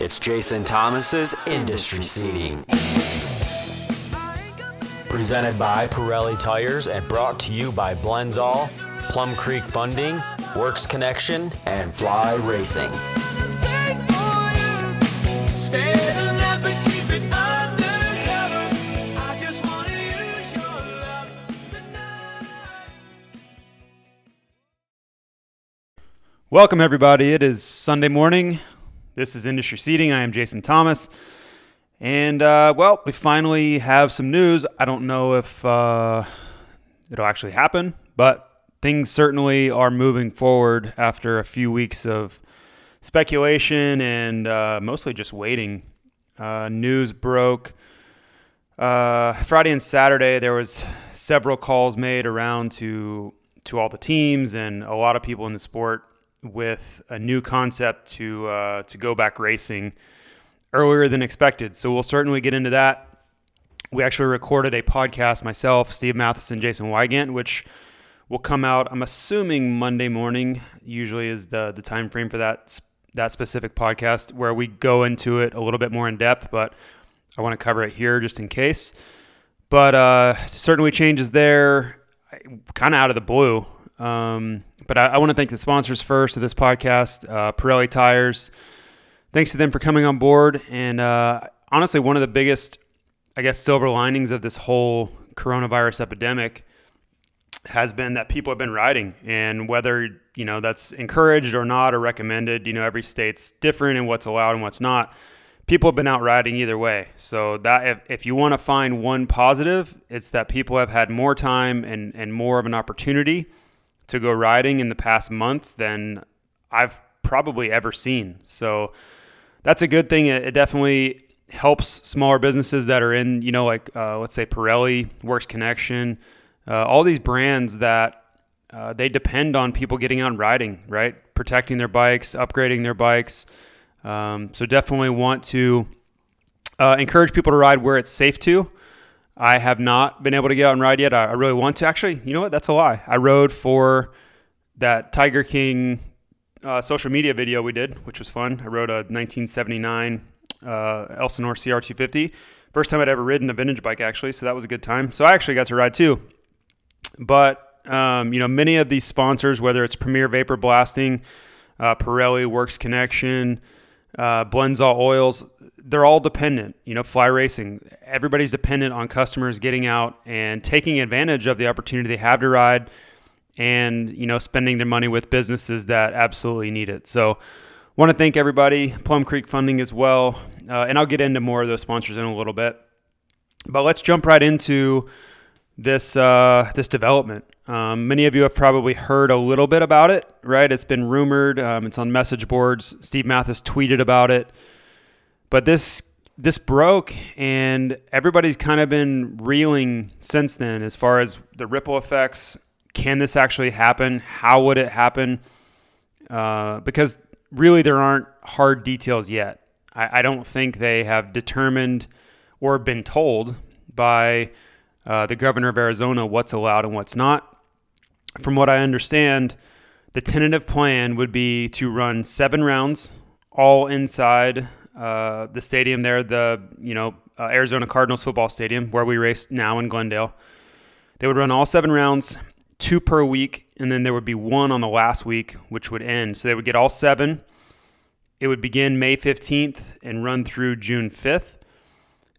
It's Jason Thomas's Industry Seating. Presented by Pirelli Tires and brought to you by Blendzall, Plum Creek Funding, Works Connection, and Fly Racing. Welcome, everybody. It is Sunday morning. This is Industry Seating. I am Jason Thomas. And, uh, well, we finally have some news. I don't know if uh, it'll actually happen, but things certainly are moving forward after a few weeks of speculation and uh, mostly just waiting. Uh, news broke uh, Friday and Saturday. There was several calls made around to to all the teams and a lot of people in the sport with a new concept to uh, to go back racing earlier than expected. So we'll certainly get into that. We actually recorded a podcast myself, Steve Matthes, Jason Weigandt, which will come out. I'm assuming Monday morning. Usually is the the time frame for that that specific podcast where we go into it a little bit more in depth, but I want to cover it here just in case. But uh, certainly changes there, kind of out of the blue. Um, but I, I want to thank the sponsors first of this podcast, uh, Pirelli Tires. Thanks to them for coming on board. And uh, honestly, one of the biggest, I guess, silver linings of this whole coronavirus epidemic has been that people have been riding and whether you know that's encouraged or not or recommended you know every state's different in what's allowed and what's not people have been out riding either way so that if, if you want to find one positive it's that people have had more time and, and more of an opportunity to go riding in the past month than i've probably ever seen so that's a good thing it, it definitely helps smaller businesses that are in you know like uh, let's say pirelli works connection uh, all these brands that uh, they depend on people getting out and riding, right? Protecting their bikes, upgrading their bikes. Um, so definitely want to uh, encourage people to ride where it's safe to. I have not been able to get out and ride yet. I, really want to. Actually, you know what? That's a lie. I rode for that Tiger King uh, social media video we did, which was fun. I rode a 1979 uh, Elsinore CR250. First time I'd ever ridden a vintage bike, actually. So that was a good time. So I actually got to ride too. But um, you know, many of these sponsors, whether it's Premier Vapor Blasting, uh, Pirelli Works Connection, uh, Blendzall Oils, they're all dependent. You know, Fly Racing, everybody's dependent on customers getting out and taking advantage of the opportunity they have to ride, and you know, spending their money with businesses that absolutely need it. So, want to thank everybody, Plum Creek Funding as well, uh, and I'll get into more of those sponsors in a little bit. But let's jump right into this uh, this development. Um, many of you have probably heard a little bit about it, right? It's been rumored. Um, it's on message boards. Steve Matthes tweeted about it, but this this broke, and everybody's kind of been reeling since then as far as the ripple effects. Can this actually happen? How would it happen? Uh, because really, there aren't hard details yet. I, I don't think they have determined or been told by uh, the governor of Arizona what's allowed and what's not. From what I understand, the tentative plan would be to run seven rounds, all inside uh, the stadium there, the you know uh, Arizona Cardinals football stadium where we race now in Glendale. They would run all seven rounds, two per week, and then there would be one on the last week, which would end. So they would get all seven. It would begin May 15th and run through June 5th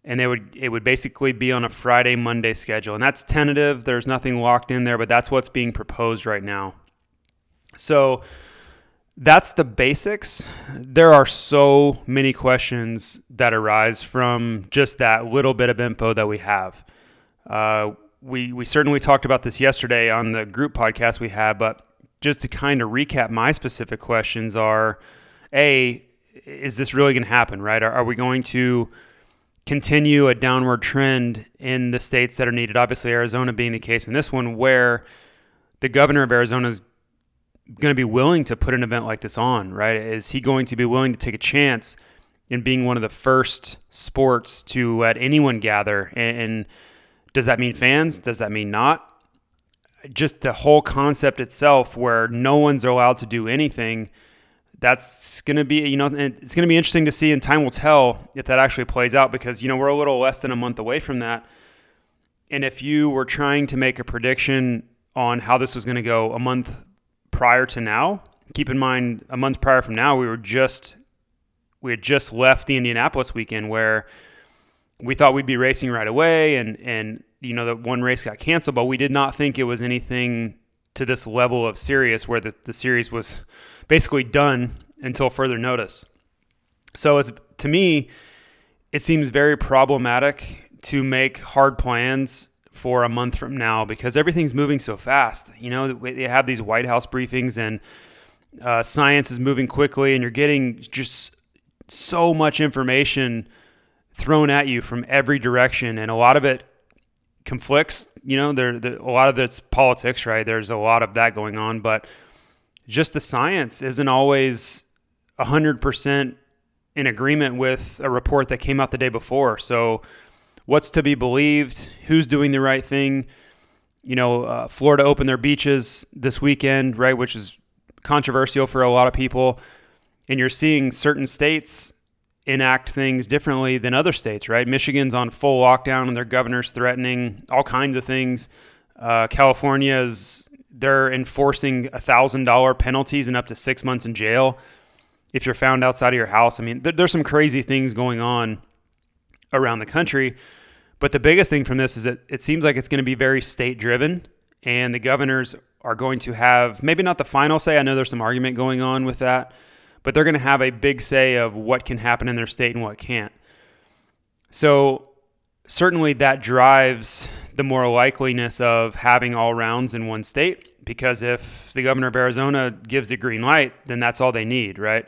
and they would it would basically be on a Friday Monday schedule and that's tentative there's nothing locked in there but that's what's being proposed right now so that's the basics. There are so many questions that arise from just that little bit of info that we have. Uh, we we certainly talked about this yesterday on the group podcast we had but just to kind of recap my specific questions are a is this really going to happen right? Are, are we going to continue a downward trend in the states that are needed. Obviously, Arizona being the case in this one, where the governor of Arizona is going to be willing to put an event like this on, right? Is he going to be willing to take a chance in being one of the first sports to let anyone gather? And, and does that mean fans? Does that mean not? Just the whole concept itself, where no one's allowed to do anything that's going to be, you know, it's going to be interesting to see, and time will tell if that actually plays out because, you know, we're a little less than a month away from that. And if you were trying to make a prediction on how this was going to go a month prior to now, keep in mind a month prior from now, we were just, we had just left the Indianapolis weekend where we thought we'd be racing right away and, and, you know, that one race got canceled, but we did not think it was anything to this level of serious where the, the series was basically done until further notice. So it's to me, it seems very problematic to make hard plans for a month from now because everything's moving so fast. You know, they have these White House briefings and uh, science is moving quickly, and you're getting just so much information thrown at you from every direction, and a lot of it conflicts. You know, there, there a lot of it's politics, right? There's a lot of that going on, but just the science isn't always 100% in agreement with a report that came out the day before. So, what's to be believed? Who's doing the right thing? You know, uh, Florida opened their beaches this weekend, right, which is controversial for a lot of people. And you're seeing certain states enact things differently than other states, right? Michigan's on full lockdown and their governor's threatening all kinds of things. Uh, California is they're enforcing a thousand dollar penalties and up to six months in jail if you're found outside of your house. I mean, th- there's some crazy things going on around the country. But the biggest thing from this is that it seems like it's going to be very state driven, and the governors are going to have maybe not the final say. I know there's some argument going on with that, but they're going to have a big say of what can happen in their state and what can't. So certainly that drives the more likeliness of having all rounds in one state because if the governor of Arizona gives the green light, then that's all they need, right?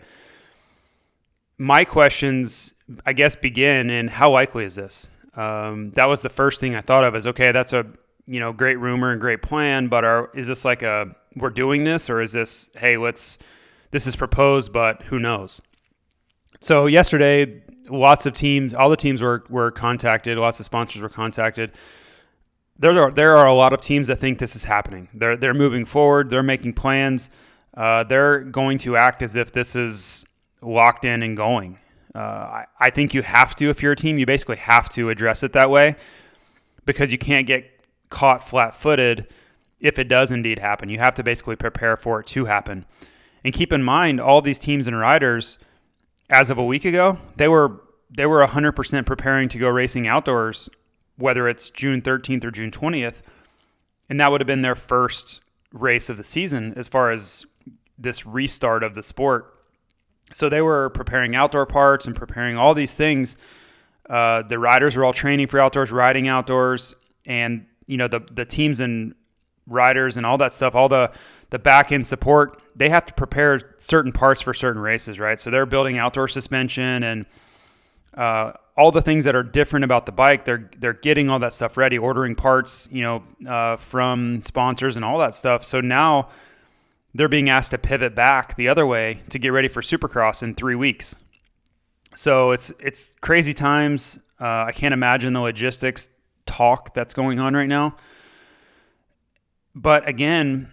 My questions, I guess, begin and how likely is this? Um, that was the first thing I thought of is okay, that's a you know great rumor and great plan, but are is this like a we're doing this or is this hey let's this is proposed but who knows? So yesterday lots of teams, all the teams were were contacted, lots of sponsors were contacted. There are there are a lot of teams that think this is happening. They're they're moving forward. They're making plans. Uh, they're going to act as if this is locked in and going. Uh, I, I think you have to, if you're a team, you basically have to address it that way because you can't get caught flat footed if it does indeed happen. You have to basically prepare for it to happen. And keep in mind, all these teams and riders as of a week ago, they were they were 100% preparing to go racing outdoors, whether it's June 13th or June 20th, and that would have been their first race of the season as far as this restart of the sport. So they were preparing outdoor parts and preparing all these things. Uh, the riders were all training for outdoors, riding outdoors, and you know the the teams and riders and all that stuff, all the the back end support, they have to prepare certain parts for certain races, right? So they're building outdoor suspension and uh, all the things that are different about the bike. They're they're getting all that stuff ready, ordering parts, you know, uh, from sponsors and all that stuff. So now they're being asked to pivot back the other way to get ready for Supercross in three weeks. So it's it's crazy times. Uh, I can't imagine the logistics talk that's going on right now. But again,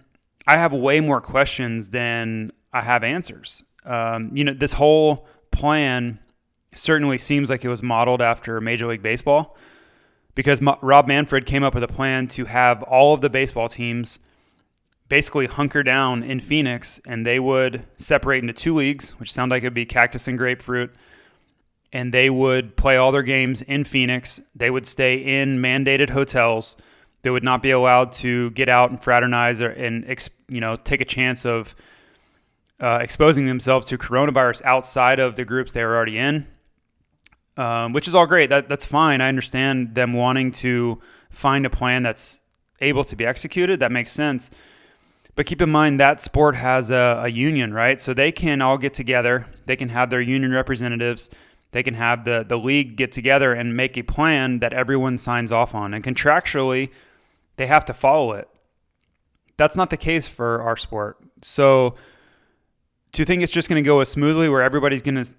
I have way more questions than I have answers. Um, you know, this whole plan certainly seems like it was modeled after Major League Baseball because Rob Manfred came up with a plan to have all of the baseball teams basically hunker down in Phoenix and they would separate into two leagues, which sound like it would be cactus and grapefruit. And they would play all their games in Phoenix. They would stay in mandated hotels they would not be allowed to get out and fraternize or, and you know take a chance of uh, exposing themselves to coronavirus outside of the groups they were already in, um, which is all great. That that's fine. I understand them wanting to find a plan that's able to be executed. That makes sense. But keep in mind that sport has a, a union, right? So they can all get together. They can have their union representatives. They can have the the league get together and make a plan that everyone signs off on, and contractually, they have to follow it. That's not the case for our sport. So, you think it's just going to go as smoothly where everybody's going to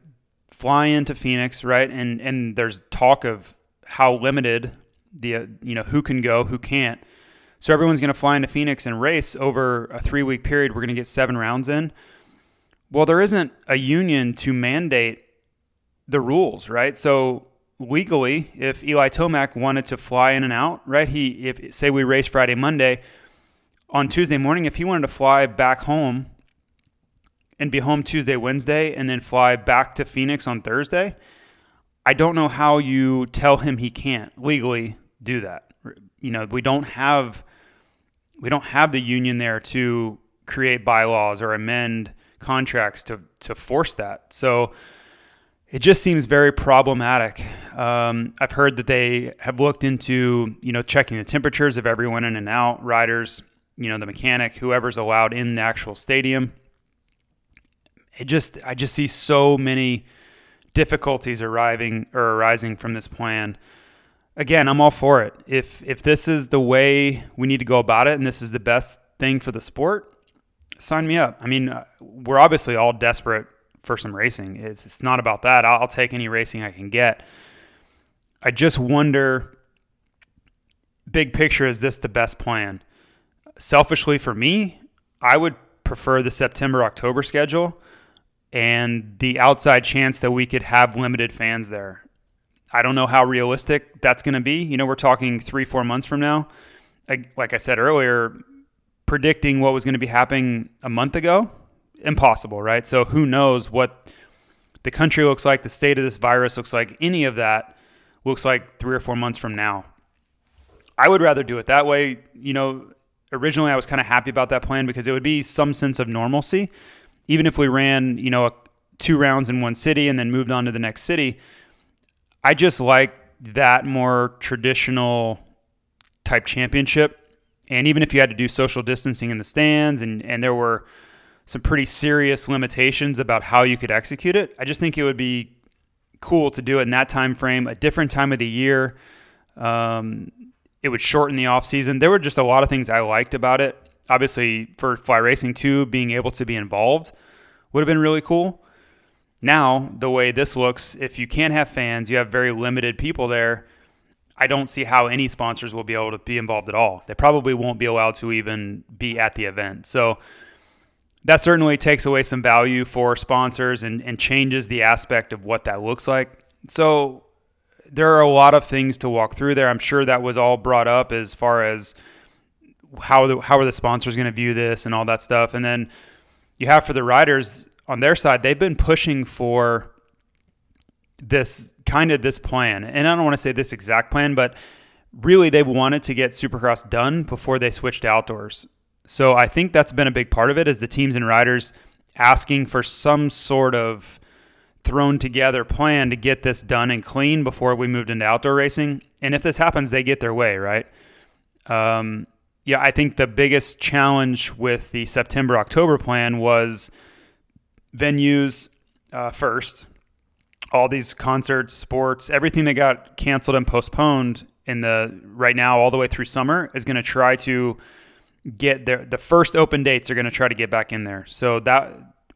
fly into Phoenix, right? And and there's talk of how limited the you know who can go, who can't. So everyone's going to fly into Phoenix and race over a three week period. We're going to get seven rounds in. Well, there isn't a union to mandate the rules, right? So legally, if Eli Tomac wanted to fly in and out, right? He if say we race Friday, Monday, on Tuesday morning, if he wanted to fly back home and be home Tuesday, Wednesday, and then fly back to Phoenix on Thursday, I don't know how you tell him he can't legally do that. You know, we don't have we don't have the union there to create bylaws or amend contracts to to force that. So it just seems very problematic. Um, I've heard that they have looked into, you know, checking the temperatures of everyone in and out, riders, you know, the mechanic, whoever's allowed in the actual stadium. It just, I just see so many difficulties arriving or arising from this plan. Again, I'm all for it. If if this is the way we need to go about it, and this is the best thing for the sport, sign me up. I mean, uh, we're obviously all desperate for some racing. It's, it's not about that. I'll, I'll take any racing I can get. I just wonder, big picture, is this the best plan? Selfishly for me, I would prefer the September October schedule and the outside chance that we could have limited fans there. I don't know how realistic that's going to be. You know, we're talking three, four months from now. Like, like I said earlier, predicting what was going to be happening a month ago impossible, right? So who knows what the country looks like, the state of this virus looks like, any of that looks like three or four months from now. I would rather do it that way. You know, originally I was kind of happy about that plan because it would be some sense of normalcy. Even if we ran, you know, two rounds in one city and then moved on to the next city, I just like that more traditional type championship. And even if you had to do social distancing in the stands and, and there were some pretty serious limitations about how you could execute it. I just think it would be cool to do it in that time frame, a different time of the year. Um, it would shorten the off season. There were just a lot of things I liked about it. Obviously, for fly racing too, being able to be involved would have been really cool. Now, the way this looks, if you can't have fans, you have very limited people there. I don't see how any sponsors will be able to be involved at all. They probably won't be allowed to even be at the event. So that certainly takes away some value for sponsors and, and changes the aspect of what that looks like. So there are a lot of things to walk through there. I'm sure that was all brought up as far as how the, how are the sponsors going to view this and all that stuff. And then you have for the riders on their side, they've been pushing for this kind of this plan. And I don't want to say this exact plan, but really they've wanted to get Supercross done before they switched to outdoors. So I think that's been a big part of it is the teams and riders asking for some sort of thrown together plan to get this done and clean before we moved into outdoor racing. And if this happens, they get their way, right? Um, yeah, I think the biggest challenge with the September October plan was venues uh, first. All these concerts, sports, everything that got canceled and postponed in the right now all the way through summer is going to try to get their the first open dates are going to try to get back in there. So that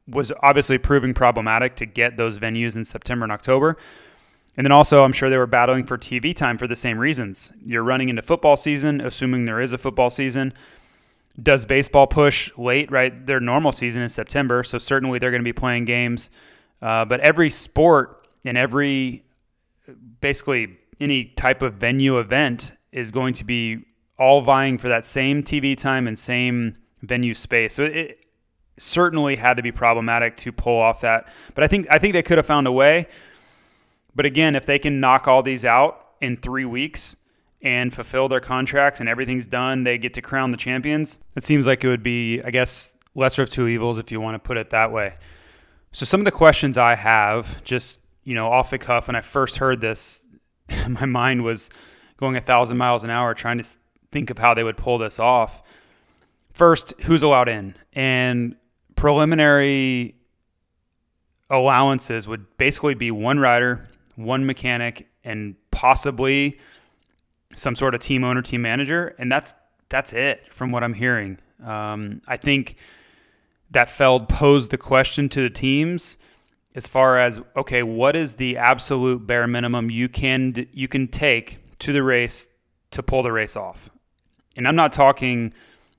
was obviously proving problematic to get those venues in September and October. And then also, I'm sure they were battling for TV time for the same reasons. You're running into football season, assuming there is a football season. Does baseball push late, right? Their normal season is September, so certainly they're going to be playing games. Uh, but every sport and every basically any type of venue event is going to be all vying for that same TV time and same venue space. So it certainly had to be problematic to pull off that. But I think I think they could have found a way. But again, if they can knock all these out in three weeks and fulfill their contracts and everything's done, they get to crown the champions. It seems like it would be, I guess, lesser of two evils if you want to put it that way. So some of the questions I have, just you know, off the cuff, when I first heard this, my mind was going a thousand miles an hour trying to think of how they would pull this off. First, who's allowed in? And preliminary allowances would basically be one rider, one mechanic, and possibly some sort of team owner, team manager, and that's that's it from what I'm hearing. Um, I think that Feld posed the question to the teams as far as okay, what is the absolute bare minimum you can you can take to the race to pull the race off? And I'm not talking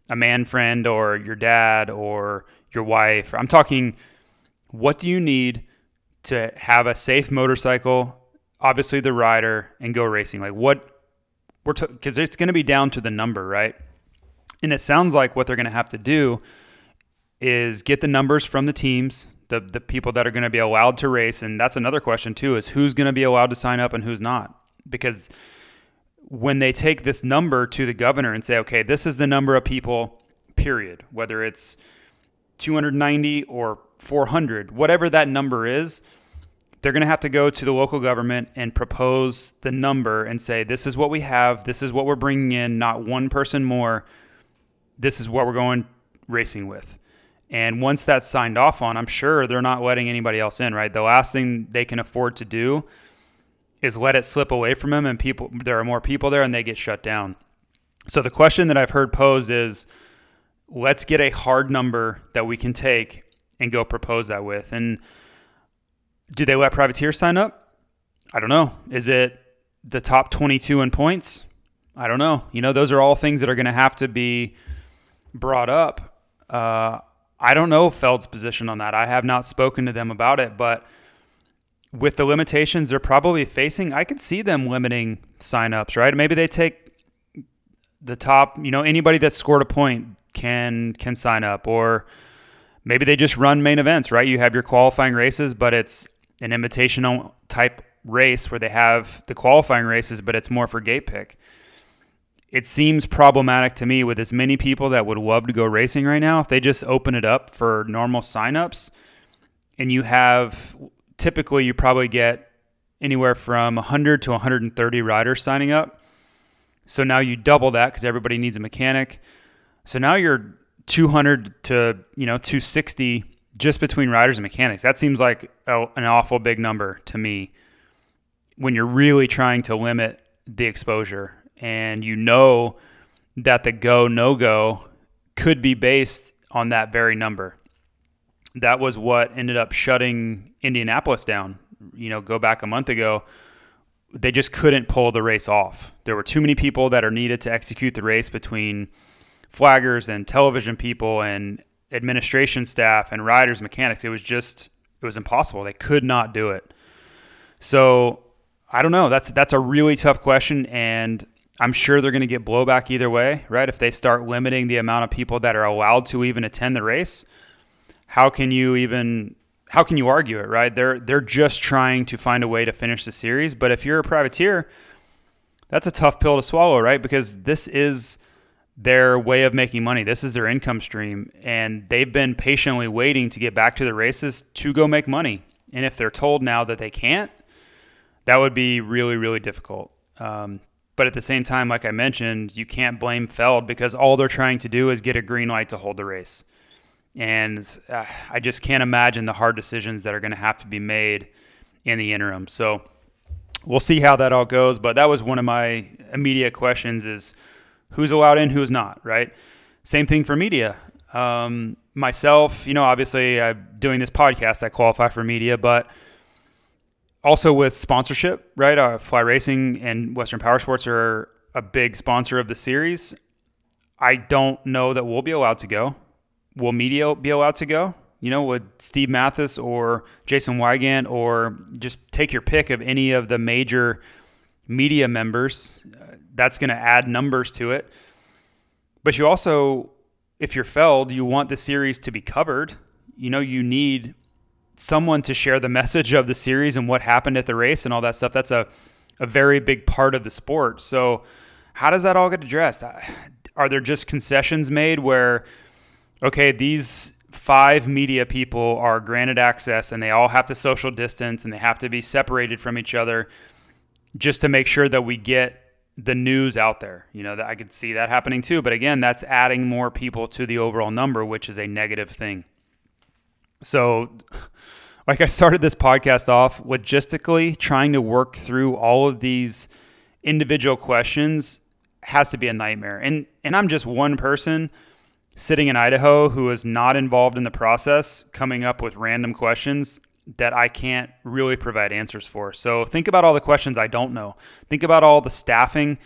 a man friend or your dad or your wife. I'm talking what do you need to have a safe motorcycle, obviously the rider, and go racing? Like what we're because t- it's going to be down to the number, right? And it sounds like what they're going to have to do is get the numbers from the teams, the the people that are going to be allowed to race, and that's another question too: is who's going to be allowed to sign up and who's not? Because when they take this number to the governor and say, okay, this is the number of people, period, whether it's 290 or 400, whatever that number is, they're going to have to go to the local government and propose the number and say, this is what we have, this is what we're bringing in, not one person more, this is what we're going racing with. And once that's signed off on, I'm sure they're not letting anybody else in, right? The last thing they can afford to do is let it slip away from them and people there are more people there and they get shut down. So the question that I've heard posed is let's get a hard number that we can take and go propose that with. And do they let privateers sign up? I don't know. Is it the top 22 in points? I don't know. You know, those are all things that are going to have to be brought up. Uh, I don't know Feld's position on that. I have not spoken to them about it, but with the limitations they're probably facing, I could see them limiting signups, right? Maybe they take the top, you know, anybody that scored a point can can sign up or maybe they just run main events, right? You have your qualifying races, but it's an invitational type race where they have the qualifying races, but it's more for gate pick. It seems problematic to me with as many people that would love to go racing right now. If they just open it up for normal signups and you have typically you probably get anywhere from 100 to 130 riders signing up. So now you double that because everybody needs a mechanic. So now you're 200 to you know 260 just between riders and mechanics. That seems like a, an awful big number to me when you're really trying to limit the exposure and you know that the go no go could be based on that very number that was what ended up shutting Indianapolis down. You know, go back a month ago, they just couldn't pull the race off. There were too many people that are needed to execute the race between flaggers and television people and administration staff and riders, mechanics. It was just it was impossible. They could not do it. So I don't know. That's that's a really tough question, and I'm sure they're going to get blowback either way, right? If they start limiting the amount of people that are allowed to even attend the race, how can you even how can you argue it, right? They're they're just trying to find a way to finish the series, but if you're a privateer, that's a tough pill to swallow, right? Because this is their way of making money. This is their income stream, and they've been patiently waiting to get back to the races to go make money. And if they're told now that they can't, that would be really, really difficult. Um, but at the same time, like I mentioned, you can't blame Feld because all they're trying to do is get a green light to hold the race. And uh, I just can't imagine the hard decisions that are going to have to be made in the interim. So we'll see how that all goes. But that was one of my immediate questions: is who's allowed in, who's not, right? Same thing for media. Um, myself, you know, obviously, I'm doing this podcast. I qualify for media, but also with sponsorship, right? Uh, Fly Racing and Western Power Sports are a big sponsor of the series. I don't know that we'll be allowed to go will media be allowed to go? You know, would Steve Matthes or Jason Weigandt or just take your pick of any of the major media members? Uh, that's going to add numbers to it. But you also, if you're Feld, you want the series to be covered. You know, you need someone to share the message of the series and what happened at the race and all that stuff. That's a, a very big part of the sport. So, how does that all get addressed? Are there just concessions made where okay, these five media people are granted access and they all have to social distance and they have to be separated from each other just to make sure that we get the news out there. You know, that I could see that happening too, but again, that's adding more people to the overall number, which is a negative thing. So like I started this podcast off logistically trying to work through all of these individual questions has to be a nightmare. And and I'm just one person sitting in Idaho who is not involved in the process coming up with random questions that I can't really provide answers for. So think about all the questions I don't know. Think about all the staffing,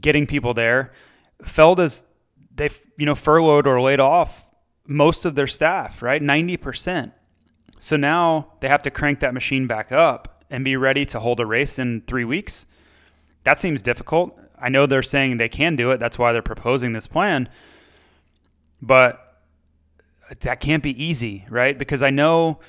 getting people there. Feld is they've you know furloughed or laid off most of their staff, right? 90%. So now they have to crank that machine back up and be ready to hold a race in 3 weeks. That seems difficult. I know they're saying they can do it. That's why they're proposing this plan. But that can't be easy, right? Because I know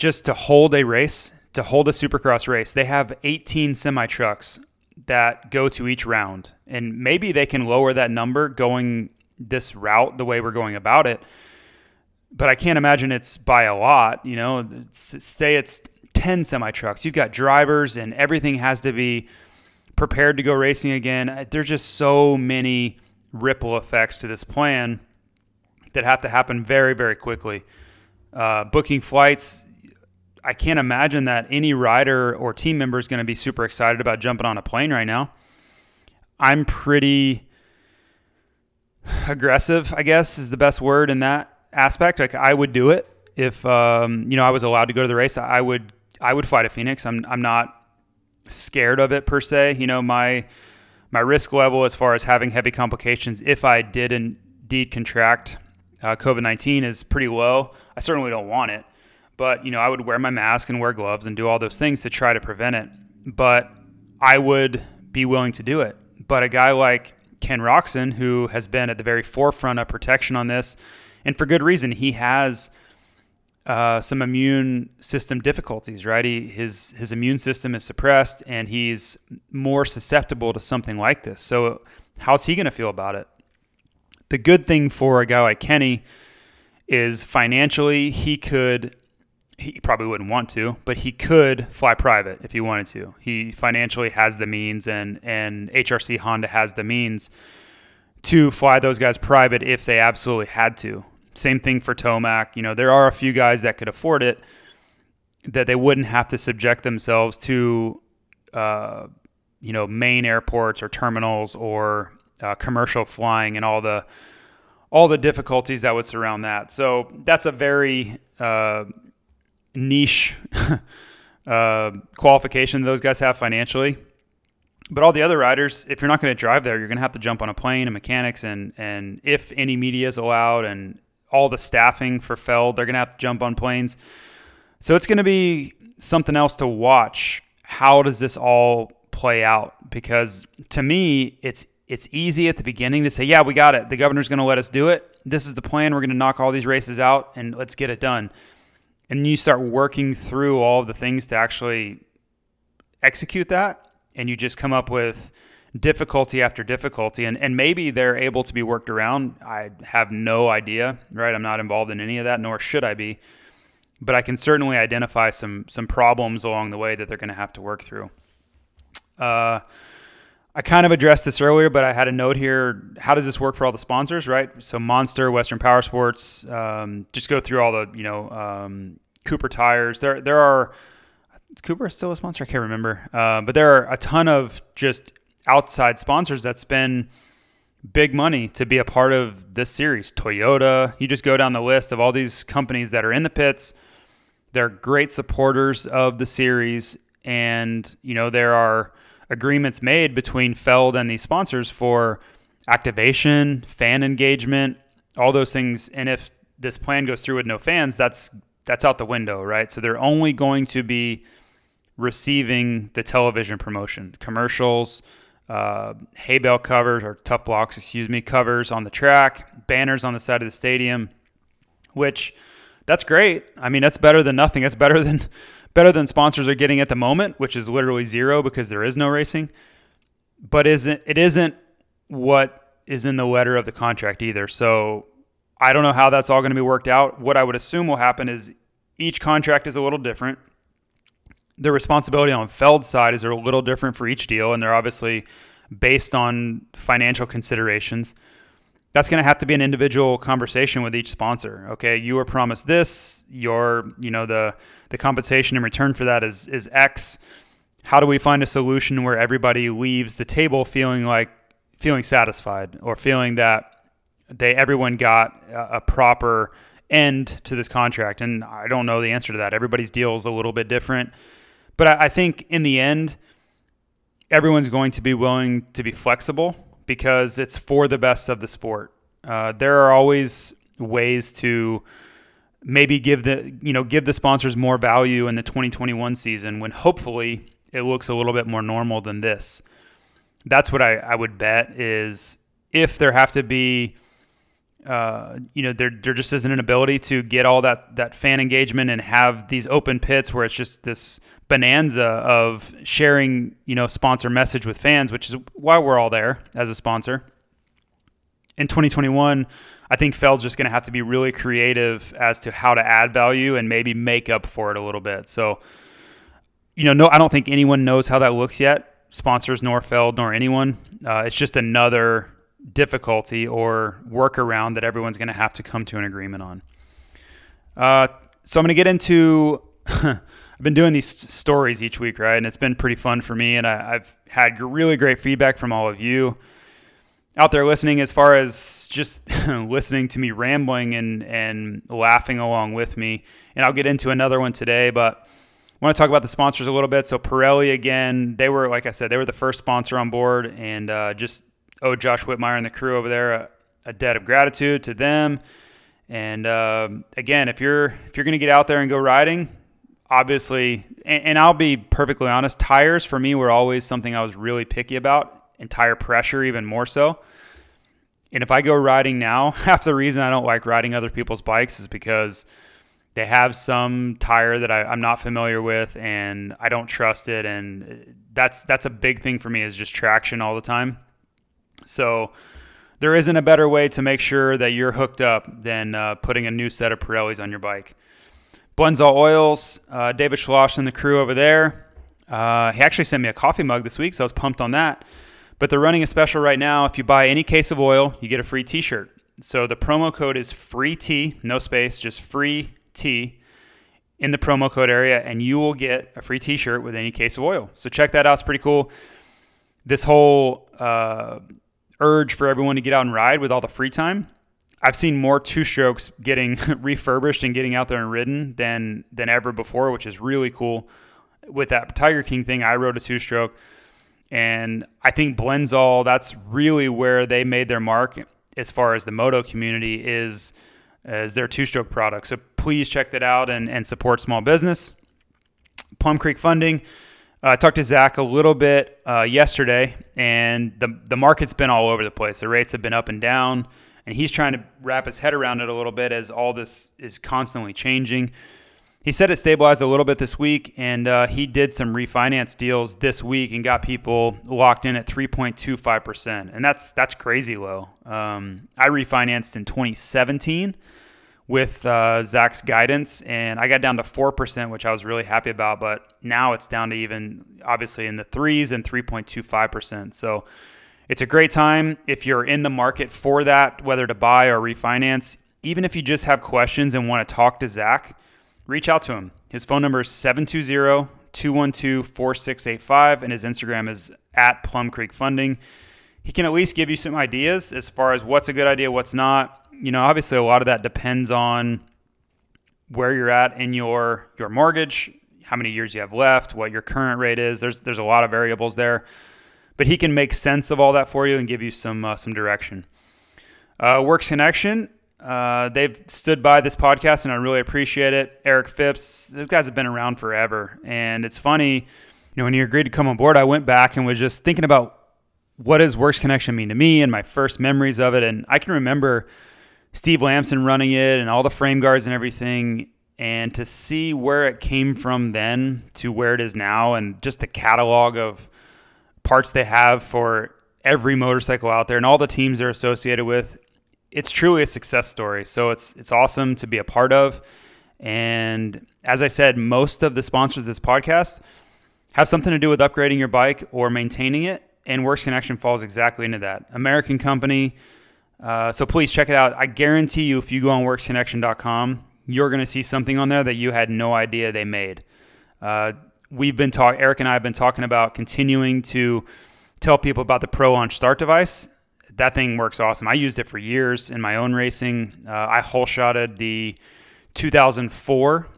just to hold a race, to hold a supercross race, they have 18 semi trucks that go to each round. And maybe they can lower that number going this route the way we're going about it. But I can't imagine it's by a lot, you know, stay it's 10 semi trucks. You've got drivers and everything has to be prepared to go racing again. There's just so many ripple effects to this plan that have to happen very, very quickly. Uh, booking flights, I can't imagine that any rider or team member is going to be super excited about jumping on a plane right now. I'm pretty aggressive, I guess is the best word in that aspect. Like I would do it if um, you know I was allowed to go to the race. I would I would fly to Phoenix. I'm I'm not scared of it per se. You know my my risk level as far as having heavy complications if I did indeed contract uh, COVID nineteen is pretty low. I certainly don't want it. But, you know, I would wear my mask and wear gloves and do all those things to try to prevent it. But I would be willing to do it. But a guy like Ken Roczen, who has been at the very forefront of protection on this, and for good reason, he has uh, some immune system difficulties, right? He, his his immune system is suppressed, and he's more susceptible to something like this. So, how's he going to feel about it? The good thing for a guy like Kenny is financially, he could he probably wouldn't want to, but he could fly private if he wanted to. He financially has the means, and and HRC Honda has the means to fly those guys private if they absolutely had to. Same thing for Tomac. You know, there are a few guys that could afford it that they wouldn't have to subject themselves to, uh, you know, main airports or terminals or uh, commercial flying and all the all the difficulties that would surround that. So that's a very uh, niche uh, qualification those guys have financially. But all the other riders, if you're not going to drive there, you're going to have to jump on a plane and mechanics and and if any media is allowed and all the staffing for Feld, they're going to have to jump on planes. So it's going to be something else to watch. How does this all play out? Because to me, it's it's easy at the beginning to say, "Yeah, we got it. The governor's going to let us do it. This is the plan. We're going to knock all these races out and let's get it done." And you start working through all of the things to actually execute that and you just come up with difficulty after difficulty and, and maybe they're able to be worked around. I have no idea right? I'm not involved in any of that nor should i be. But i can certainly identify some some problems along the way that they're going to have to work through. Uh, I kind of addressed this earlier, but I had a note here. How does this work for all the sponsors, right? So Monster, Western Power Sports, um, just go through all the, you know, um, Cooper tires. There, there are. Is Cooper still a sponsor? I can't remember. Uh, but there are a ton of just outside sponsors that spend big money to be a part of this series. Toyota. You just go down the list of all these companies that are in the pits. They're great supporters of the series, and you know there are agreements made between Feld and these sponsors for activation, fan engagement, all those things. And if this plan goes through with no fans, that's that's out the window, right? So they're only going to be receiving the television promotion, commercials, uh, hay bale covers or tough blocks, excuse me, covers on the track, banners on the side of the stadium, which that's great. I mean, that's better than nothing. That's better than better than sponsors are getting at the moment, which is literally zero because there is no racing. But isn't it isn't what is in the letter of the contract either. So I don't know how that's all going to be worked out. What I would assume will happen is each contract is a little different. The responsibility on Feld's side is a little different for each deal, and they're obviously based on financial considerations. That's going to have to be an individual conversation with each sponsor. Okay, you were promised this. Your, you know, the the compensation in return for that is is X. How do we find a solution where everybody leaves the table feeling like feeling satisfied or feeling that they everyone got a, a proper end to this contract? And I don't know the answer to that. Everybody's deal is a little bit different, but I, I think in the end, everyone's going to be willing to be flexible because it's for the best of the sport. Uh, there are always ways to maybe give the you know give the sponsors more value in the 2021 season when hopefully it looks a little bit more normal than this. That's what I, I would bet is if there have to be uh, you know there there just isn't an ability to get all that that fan engagement and have these open pits where it's just this bonanza of sharing you know sponsor message with fans, which is why we're all there as a sponsor. In 2021, I think Feld's just going to have to be really creative as to how to add value and maybe make up for it a little bit. So, you know, no, I don't think anyone knows how that looks yet. Sponsors, nor Feld, nor anyone. Uh, it's just another difficulty or workaround that everyone's going to have to come to an agreement on. Uh, so I'm going to get into. I've been doing these stories each week, right? And it's been pretty fun for me, and I, have had really great feedback from all of you out there listening. As far as just listening to me rambling and and laughing along with me, and I'll get into another one today, but. I want to talk about the sponsors a little bit. So Pirelli again, they were like I said, they were the first sponsor on board, and uh, just owe Josh Whitmire and the crew over there a, a debt of gratitude to them. And uh, again, if you're if you're going to get out there and go riding, obviously, and, and, I'll be perfectly honest, tires for me were always something I was really picky about, and tire pressure even more so. And if I go riding now, half the reason I don't like riding other people's bikes is because they have some tire that I, am not familiar with and I don't trust it. And that's that's a big thing for me is just traction all the time. So there isn't a better way to make sure that you're hooked up than uh, putting a new set of Pirellis on your bike. Blendzall Oils, uh, David Schloss and the crew over there. Uh, he actually sent me a coffee mug this week, so I was pumped on that. But they're running a special right now. If you buy any case of oil, you get a free T-shirt. So the promo code is free T, no space, just free T in the promo code area, and you will get a free T-shirt with any case of oil. So check that out; it's pretty cool. This whole uh, urge for everyone to get out and ride with all the free time. I've seen more two strokes getting refurbished and getting out there and ridden than than ever before, which is really cool. With that Tiger King thing, I rode a two stroke, and I think Blendzall. That's really where they made their mark as far as the moto community is as their two stroke product. So please check that out and, and support small business. Plum Creek Funding. Uh, I talked to Zach a little bit uh, yesterday, and the the market's been all over the place. The rates have been up and down, and he's trying to wrap his head around it a little bit as all this is constantly changing. He said it stabilized a little bit this week, and uh, he did some refinance deals this week and got people locked in at 3.25 percent, and that's that's crazy low. Um, I refinanced in 2017 with uh, Zach's guidance, and I got down to 4%, which I was really happy about. But now it's down to even obviously in the threes and 3.25%. So it's a great time if you're in the market for that, whether to buy or refinance. Even if you just have questions and want to talk to Zach, reach out to him. His phone number is 720 212 4685, and his Instagram is at Plum Creek Funding. He can at least give you some ideas as far as what's a good idea, what's not you know, obviously a lot of that depends on where you're at in your your mortgage, how many years you have left, what your current rate is. There's there's a lot of variables there, but he can make sense of all that for you and give you some uh, some direction. Uh, Works Connection, uh, they've stood by this podcast and I really appreciate it. Eric Phipps, those guys have been around forever, and it's funny, you know, when you agreed to come on board, I went back and was just thinking about what does Works Connection mean to me and my first memories of it, and I can remember Steve Lamson running it and all the frame guards and everything. And to see where it came from then to where it is now, and just the catalog of parts they have for every motorcycle out there and all the teams they're associated with, it's truly a success story. So it's it's awesome to be a part of. And as I said, most of the sponsors of this podcast have something to do with upgrading your bike or maintaining it. And Works Connection falls exactly into that. American company, Uh, so please check it out. I guarantee you, if you go on worksconnection.com, you're going to see something on there that you had no idea they made. Uh, we've been talking, Eric and I have been talking about continuing to tell people about the Pro Launch Start device. That thing works awesome. I used it for years in my own racing. Uh, I hole shotted the 2004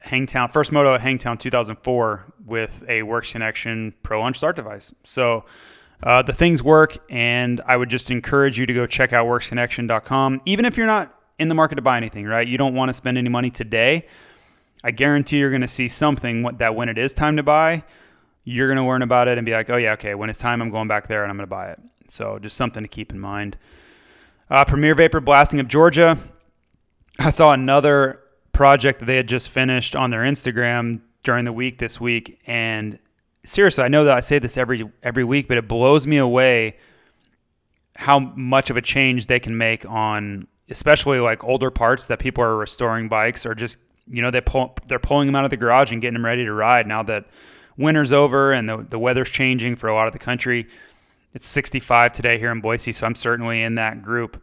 Hangtown first moto at Hangtown 2004 with a Works Connection Pro Launch Start device. So uh, the things work, and I would just encourage you to go check out WorksConnection.com. Even if you're not in the market to buy anything, right? You don't want to spend any money today. I guarantee you're going to see something that when it is time to buy, you're going to learn about it and be like, oh, yeah, okay, when it's time, I'm going back there and I'm going to buy it. So just something to keep in mind. Uh, Premier Vapor Blasting of Georgia. I saw another project that they had just finished on their Instagram during the week this week. And seriously, I know that I say this every every week, but it blows me away how much of a change they can make on especially like older parts that people are restoring bikes or just you know they pull they're pulling them out of the garage and getting them ready to ride now that winter's over and the, the weather's changing for a lot of the country. It's 65 today here in boise so i'm certainly in that group.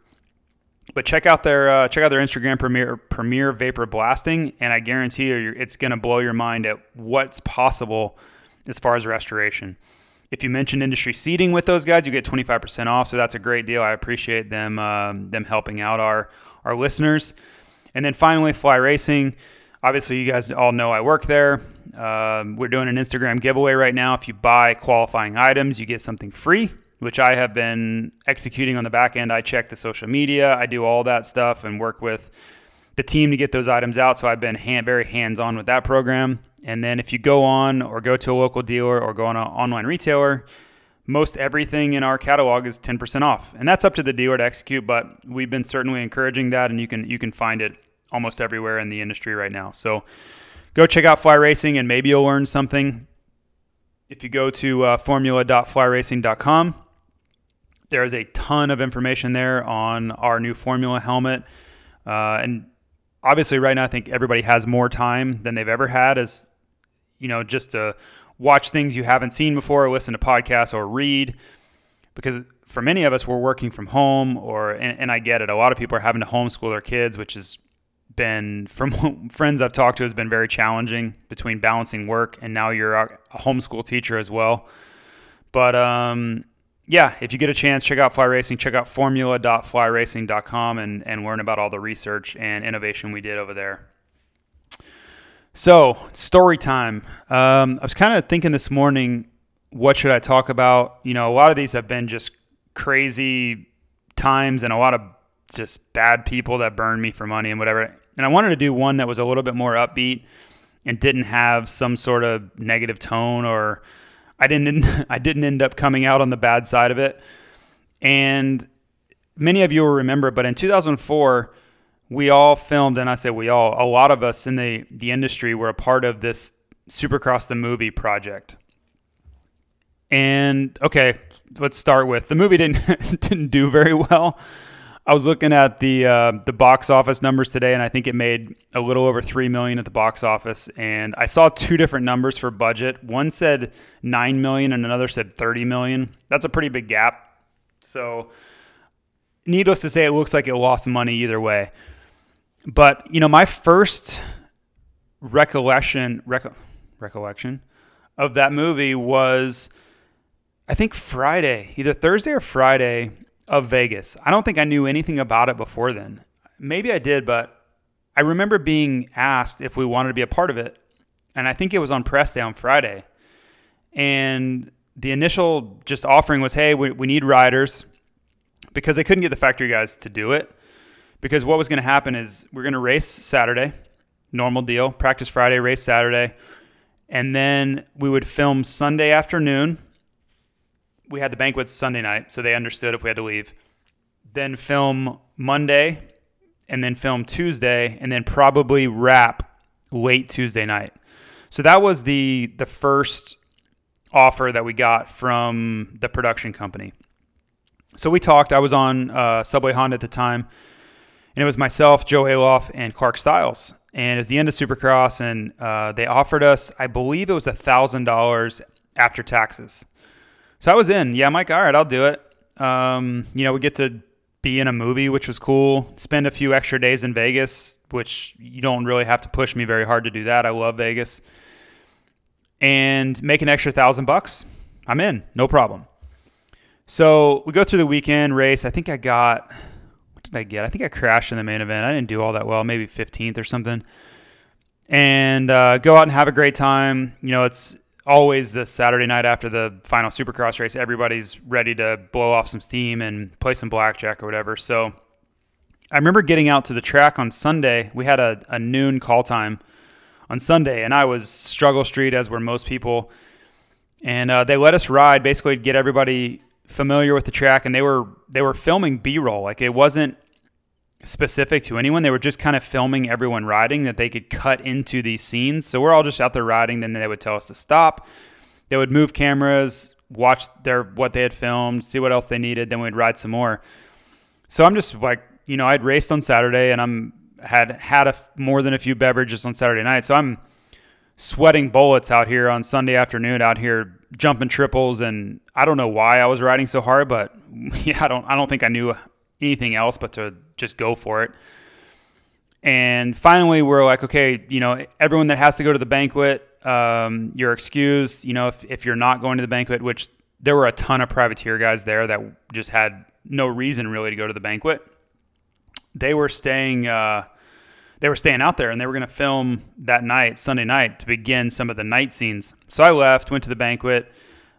But check out their uh, check out their instagram premier premier vapor blasting and i guarantee you it's going to blow your mind at what's possible as far as restoration if you mention industry seating with those guys, you get 25% off. So that's a great deal. I appreciate them um, them helping out our our listeners. And then finally, Fly Racing. Obviously, you guys all know I work there. Um, we're doing an Instagram giveaway right now. If you buy qualifying items, you get something free, which I have been executing on the back end. I check the social media, I do all that stuff, and work with the team to get those items out. So I've been hand, very hands on with that program. And then if you go on or go to a local dealer or go on an online retailer, most everything in our catalog is 10% off. And that's up to the dealer to execute, but we've been certainly encouraging that and you can you can find it almost everywhere in the industry right now. So go check out Fly Racing and maybe you'll learn something. If you go to uh, formula.flyracing.com, there is a ton of information there on our new Formula helmet. Uh, and obviously, right now, I think everybody has more time than they've ever had as you know, just to watch things you haven't seen before, or listen to podcasts, or read. Because for many of us, we're working from home, or and, and I get it. A lot of people are having to homeschool their kids, which has been from friends I've talked to has been very challenging between balancing work and now you're a homeschool teacher as well. But um, yeah, if you get a chance, check out Fly Racing. Check out formula.flyracing.com and, and learn about all the research and innovation we did over there. So, story time. Um, I was kind of thinking this morning, what should I talk about? You know, a lot of these have been just crazy times and a lot of just bad people that burned me for money and whatever. And I wanted to do one that was a little bit more upbeat and didn't have some sort of negative tone or I didn't I didn't end up coming out on the bad side of it. And many of you will remember, but in 2004, we all filmed, and I say we all, a lot of us in the, the industry were a part of this Supercross the movie project. And okay, let's start with the movie didn't didn't do very well. I was looking at the uh, the box office numbers today, and I think it made a little over three million at the box office. And I saw two different numbers for budget. One said nine million, and another said thirty million. That's a pretty big gap. So, needless to say, it looks like it lost money either way. But you know, my first recollection rec- recollection of that movie was I think Friday, either Thursday or Friday of Vegas. I don't think I knew anything about it before then. Maybe I did, but I remember being asked if we wanted to be a part of it. And I think it was on press day on Friday. And the initial just offering was, hey, we, we need riders because they couldn't get the factory guys to do it because what was going to happen is we're going to race Saturday, normal deal, practice Friday, race Saturday, and then we would film Sunday afternoon. We had the banquet Sunday night, so they understood if we had to leave. Then film Monday, and then film Tuesday, and then probably wrap late Tuesday night. So that was the the first offer that we got from the production company. So we talked. I was on uh, Subway Honda at the time and it was myself, Joe Oehlhof, and Clark Stiles. And it was the end of Supercross, and uh, they offered us, I believe it was a thousand dollars after taxes. So I was in. Yeah, Mike. All right, I'll do it. Um, you know, we get to be in a movie, which was cool. Spend a few extra days in Vegas, which you don't really have to push me very hard to do that. I love Vegas. And make an extra thousand bucks. I'm in, no problem. So we go through the weekend race. I think I got, what did I get? I think I crashed in the main event. I didn't do all that well, maybe 15th or something. And uh, go out and have a great time. You know, it's always the Saturday night after the final Supercross race. Everybody's ready to blow off some steam and play some blackjack or whatever. So I remember getting out to the track on Sunday. We had a, a noon call time on Sunday, and I was struggle street as were most people. And uh, they let us ride, basically get everybody familiar with the track, and they were they were filming B-roll. Like it wasn't specific to anyone. They were just kind of filming everyone riding that they could cut into these scenes. So we're all just out there riding. Then they would tell us to stop. They would move cameras, watch their what they had filmed, see what else they needed. Then we'd ride some more. So I'm just like, you know, I'd raced on Saturday and I'm had had a, more than a few beverages on Saturday night. So I'm sweating bullets out here on Sunday afternoon out here jumping triples and I don't know why I was riding so hard, but yeah, I don't I don't think I knew anything else but to just go for it. And finally, we're like, okay, you know, everyone that has to go to the banquet, um, you're excused. You know, if, if you're not going to the banquet, which there were a ton of privateer guys there that just had no reason really to go to the banquet. They were staying. Uh, they were staying out there and they were going to film that night, Sunday night, to begin some of the night scenes. So I left, went to the banquet.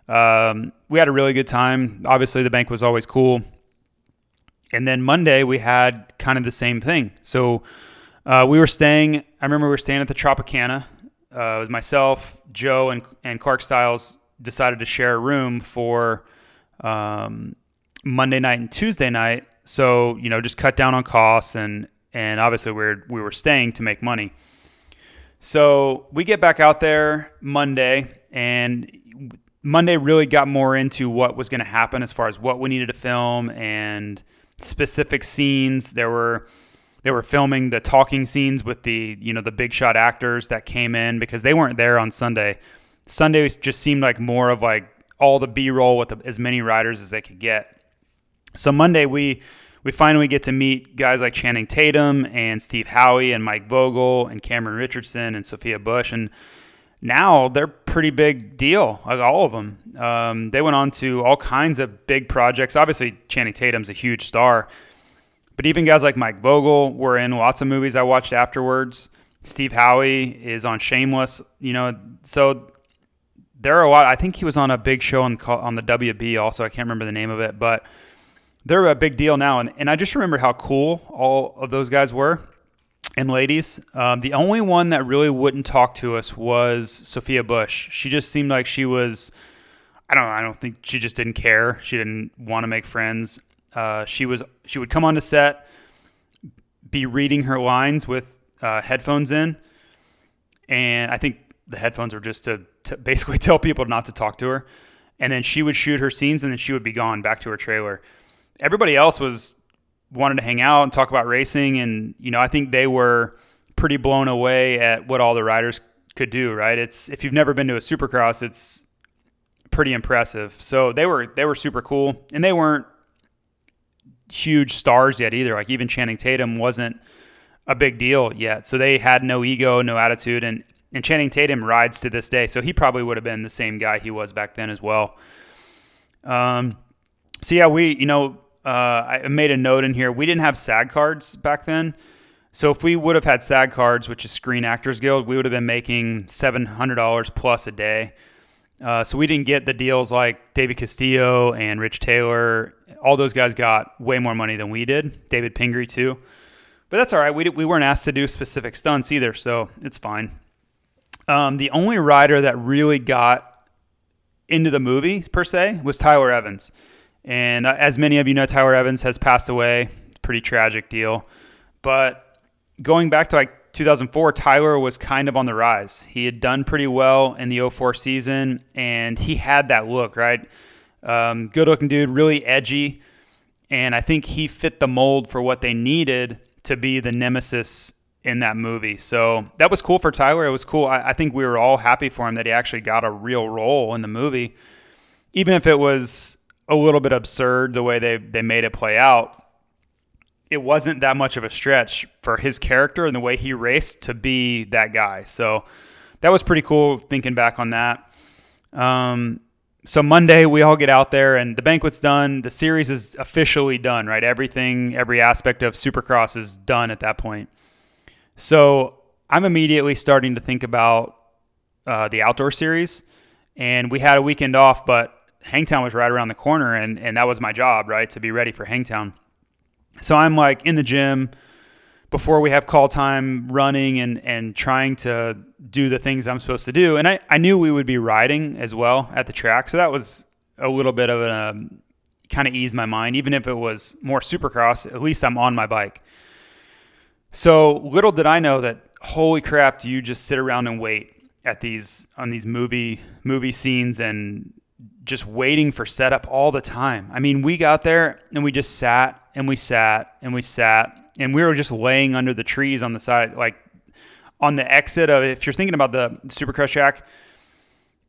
Um, we had a really good time. Obviously, the bank was always cool. And then Monday, we had kind of the same thing. So uh, we were staying, I remember we were staying at the Tropicana. Uh, myself, Joe, and, and Clark Stiles decided to share a room for um, Monday night and Tuesday night. So, you know, just cut down on costs and and obviously we are we were staying to make money. So we get back out there Monday, and Monday really got more into what was going to happen as far as what we needed to film and specific scenes. There were they were filming the talking scenes with the you know the big shot actors that came in because they weren't there on Sunday. Sunday just seemed like more of like all the B roll with the, as many riders as they could get. So Monday we we finally get to meet guys like Channing Tatum and Steve Howey and Mike Vogel and Cameron Richardson and Sophia Bush. And now they're pretty big deal, like all of them. Um, they went on to all kinds of big projects. Obviously, Channing Tatum's a huge star, but even guys like Mike Vogel were in lots of movies I watched afterwards. Steve Howey is on Shameless, you know, so there are a lot. I think he was on a big show on on the WB also. I can't remember the name of it, but they're a big deal now. And, and I just remember how cool all of those guys were and ladies. Um, the only one that really wouldn't talk to us was Sophia Bush. She just seemed like she was, I don't know, I don't think she just didn't care. She didn't want to make friends. Uh, she was, she would come on to set, be reading her lines with uh, headphones in. And I think the headphones were just to, to basically tell people not to talk to her. And then she would shoot her scenes and then she would be gone back to her trailer everybody else was wanted to hang out and talk about racing, and you know I think they were pretty blown away at what all the riders could do. Right? It's if you've never been to a Supercross, it's pretty impressive. So they were they were super cool, and they weren't huge stars yet either. Like even Channing Tatum wasn't a big deal yet. So they had no ego, no attitude, and and Channing Tatum rides to this day. So he probably would have been the same guy he was back then as well. Um, so yeah, we you know uh, I made a note in here. We didn't have SAG cards back then. So if we would have had SAG cards, which is Screen Actors Guild, we would have been making seven hundred dollars plus a day. Uh, so we didn't get the deals like David Castillo and Rich Taylor. All those guys got way more money than we did. David Pingree too, but that's all right. We we weren't asked to do specific stunts either, so it's fine. Um, the only rider that really got into the movie per se was Tyler Evans. And uh, as many of you know, Tyler Evans has passed away. Pretty tragic deal. But going back to like 2004, Tyler was kind of on the rise. He had done pretty well in the 04 season, and he had that look, right? Um, good looking dude, really edgy. And I think he fit the mold for what they needed to be the nemesis in that movie. So that was cool for Tyler. It was cool. I, I think we were all happy for him that he actually got a real role in the movie, even if it was a little bit absurd the way they they made it play out. it wasn't that much of a stretch for his character and the way he raced to be that guy. So that was pretty cool thinking back on that. Um, so Monday we all get out there and the banquet's done. The series is officially done, right? Everything, every aspect of Supercross is done at that point. So I'm immediately starting to think about uh, the outdoor series, and we had a weekend off, but Hangtown was right around the corner, and and that was my job, right, to be ready for Hangtown. So I'm like in the gym before we have call time running and, and trying to do the things I'm supposed to do. And I, I knew we would be riding as well at the track. So that was a little bit of a kind of ease my mind. Even if it was more supercross, at least I'm on my bike. So little did I know that holy crap, do you just sit around and wait at these on these movie movie scenes and just waiting for setup all the time. I mean, we got there and we just sat and we sat and we sat and we were just laying under the trees on the side, like on the exit of. If you're thinking about the Supercross track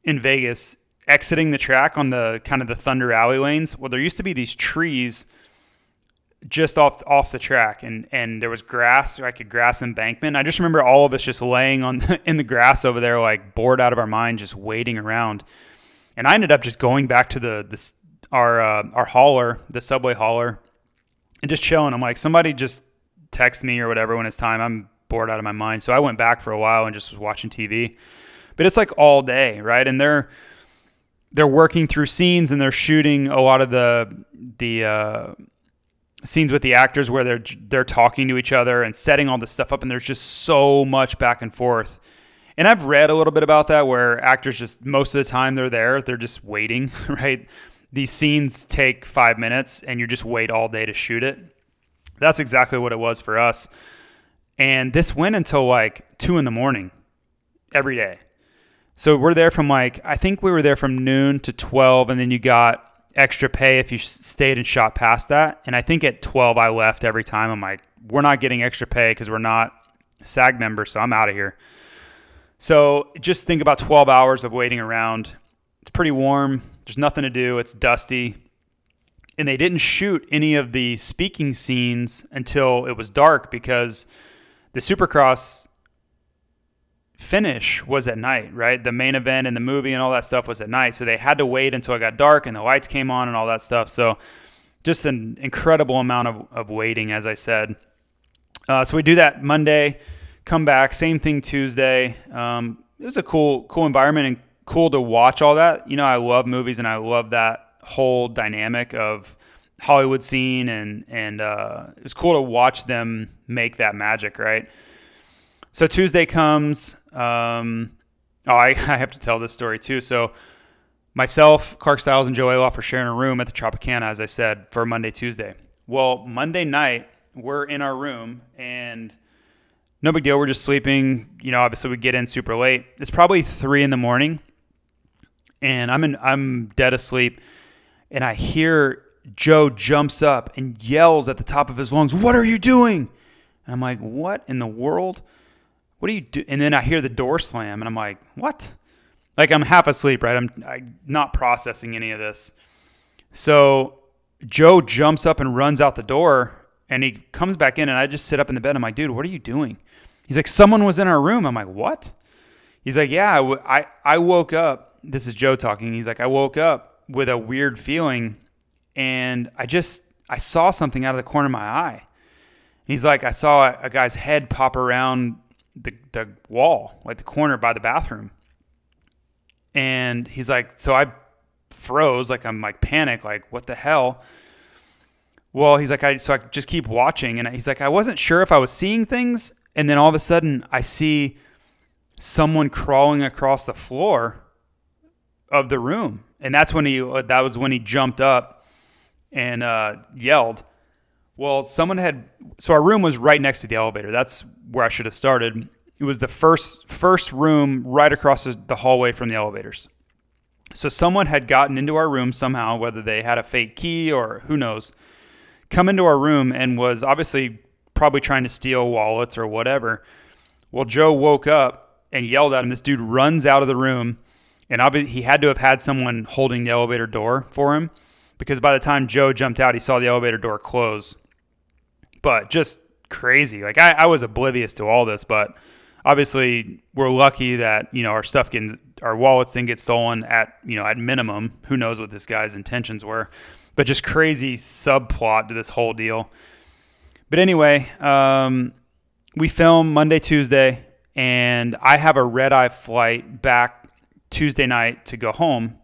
in Vegas, exiting the track on the kind of the Thunder alley lanes, well, there used to be these trees just off off the track and and there was grass like a grass embankment i just remember all of us just laying on the, in the grass over there like bored out of our mind just waiting around and i ended up just going back to the this our uh, our hauler the subway hauler and just chilling i'm like somebody just text me or whatever when it's time. I'm bored out of my mind. So I went back for a while and just was watching TV. But it's like all day, right? And they're they're working through scenes and they're shooting a lot of the the uh, scenes with the actors where they're they're talking to each other and setting all this stuff up and there's just so much back and forth. And I've read a little bit about that where actors just most of the time they're there, they're just waiting, right? These scenes take 5 minutes and you just wait all day to shoot it. That's exactly what it was for us. And this went until like two in the morning every day. So we're there from like, I think we were there from noon to 12, and then you got extra pay if you stayed and shot past that. And I think at 12, I left every time. I'm like, we're not getting extra pay because we're not SAG members, so I'm out of here. So just think about 12 hours of waiting around. It's pretty warm. There's nothing to do. It's dusty and they didn't shoot any of the speaking scenes until it was dark because the Supercross finish was at night, right? The main event and the movie and all that stuff was at night. So they had to wait until it got dark and the lights came on and all that stuff. So just an incredible amount of, of waiting, as I said. Uh, so we do that Monday, come back, same thing Tuesday. Um, it was a cool, cool environment and cool to watch all that. You know, I love movies and I love that whole dynamic of Hollywood scene and and uh, it was cool to watch them make that magic, right? So Tuesday comes. Um, oh, I, I have to tell this story too. So myself, Clark Stiles, and Joe Oehlhof are sharing a room at the Tropicana, as I said, for Monday, Tuesday. Well, Monday night we're in our room and no big deal. We're just sleeping. You know, obviously we get in super late. It's probably three in the morning, and I'm in. I'm dead asleep and I hear Joe jumps up and yells at the top of his lungs, "What are you doing?" And I'm like, "What in the world? What are you do?" And then I hear the door slam, and I'm like, "What?" Like I'm half asleep, right? I'm, I'm not processing any of this. So Joe jumps up and runs out the door, and he comes back in, and I just sit up in the bed. I'm like, "Dude, what are you doing?" He's like, "Someone was in our room." I'm like, "What?" He's like, "Yeah, I I woke up." This is Joe talking. He's like, "I woke up with a weird feeling, and I just I saw something out of the corner of my eye. He's like, I saw a, a guy's head pop around the, the wall, like the corner by the bathroom. And he's like, so I froze, like I'm like panic, like what the hell? Well, he's like, I so I just keep watching, and he's like, I wasn't sure if I was seeing things, and then all of a sudden I see someone crawling across the floor of the room, and that's when he that was when he jumped up and uh, yelled. Well, someone had so our room was right next to the elevator. That's where I should have started. It was the first first room right across the hallway from the elevators. So someone had gotten into our room somehow, whether they had a fake key or who knows, come into our room and was obviously probably trying to steal wallets or whatever. Well, Joe woke up and yelled at him. This dude runs out of the room and obviously, he had to have had someone holding the elevator door for him because by the time Joe jumped out, he saw the elevator door close. but just crazy. Like I, I was oblivious to all this, but obviously we're lucky that you know our stuff getting our wallets didn't get stolen at you know at minimum. Who knows what this guy's intentions were, but just crazy subplot to this whole deal. But anyway, um, we film Monday, Tuesday, and I have a red eye flight back Tuesday night to go home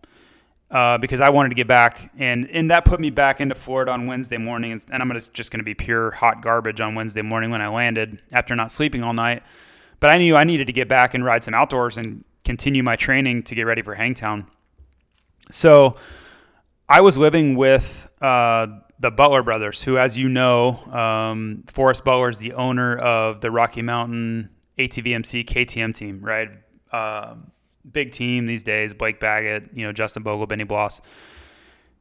uh, because I wanted to get back, and and that put me back into Florida on Wednesday morning, and, and I'm gonna, just going to be pure hot garbage on Wednesday morning when I landed after not sleeping all night. But I knew I needed to get back and ride some outdoors and continue my training to get ready for Hangtown. So I was living with uh, the Butler brothers, who, as you know, um, Forrest Butler is the owner of the Rocky Mountain ATVMC KTM team, right? Uh, big team these days. Blake Baggett, you know, Justin Bogle, Benny Bloss.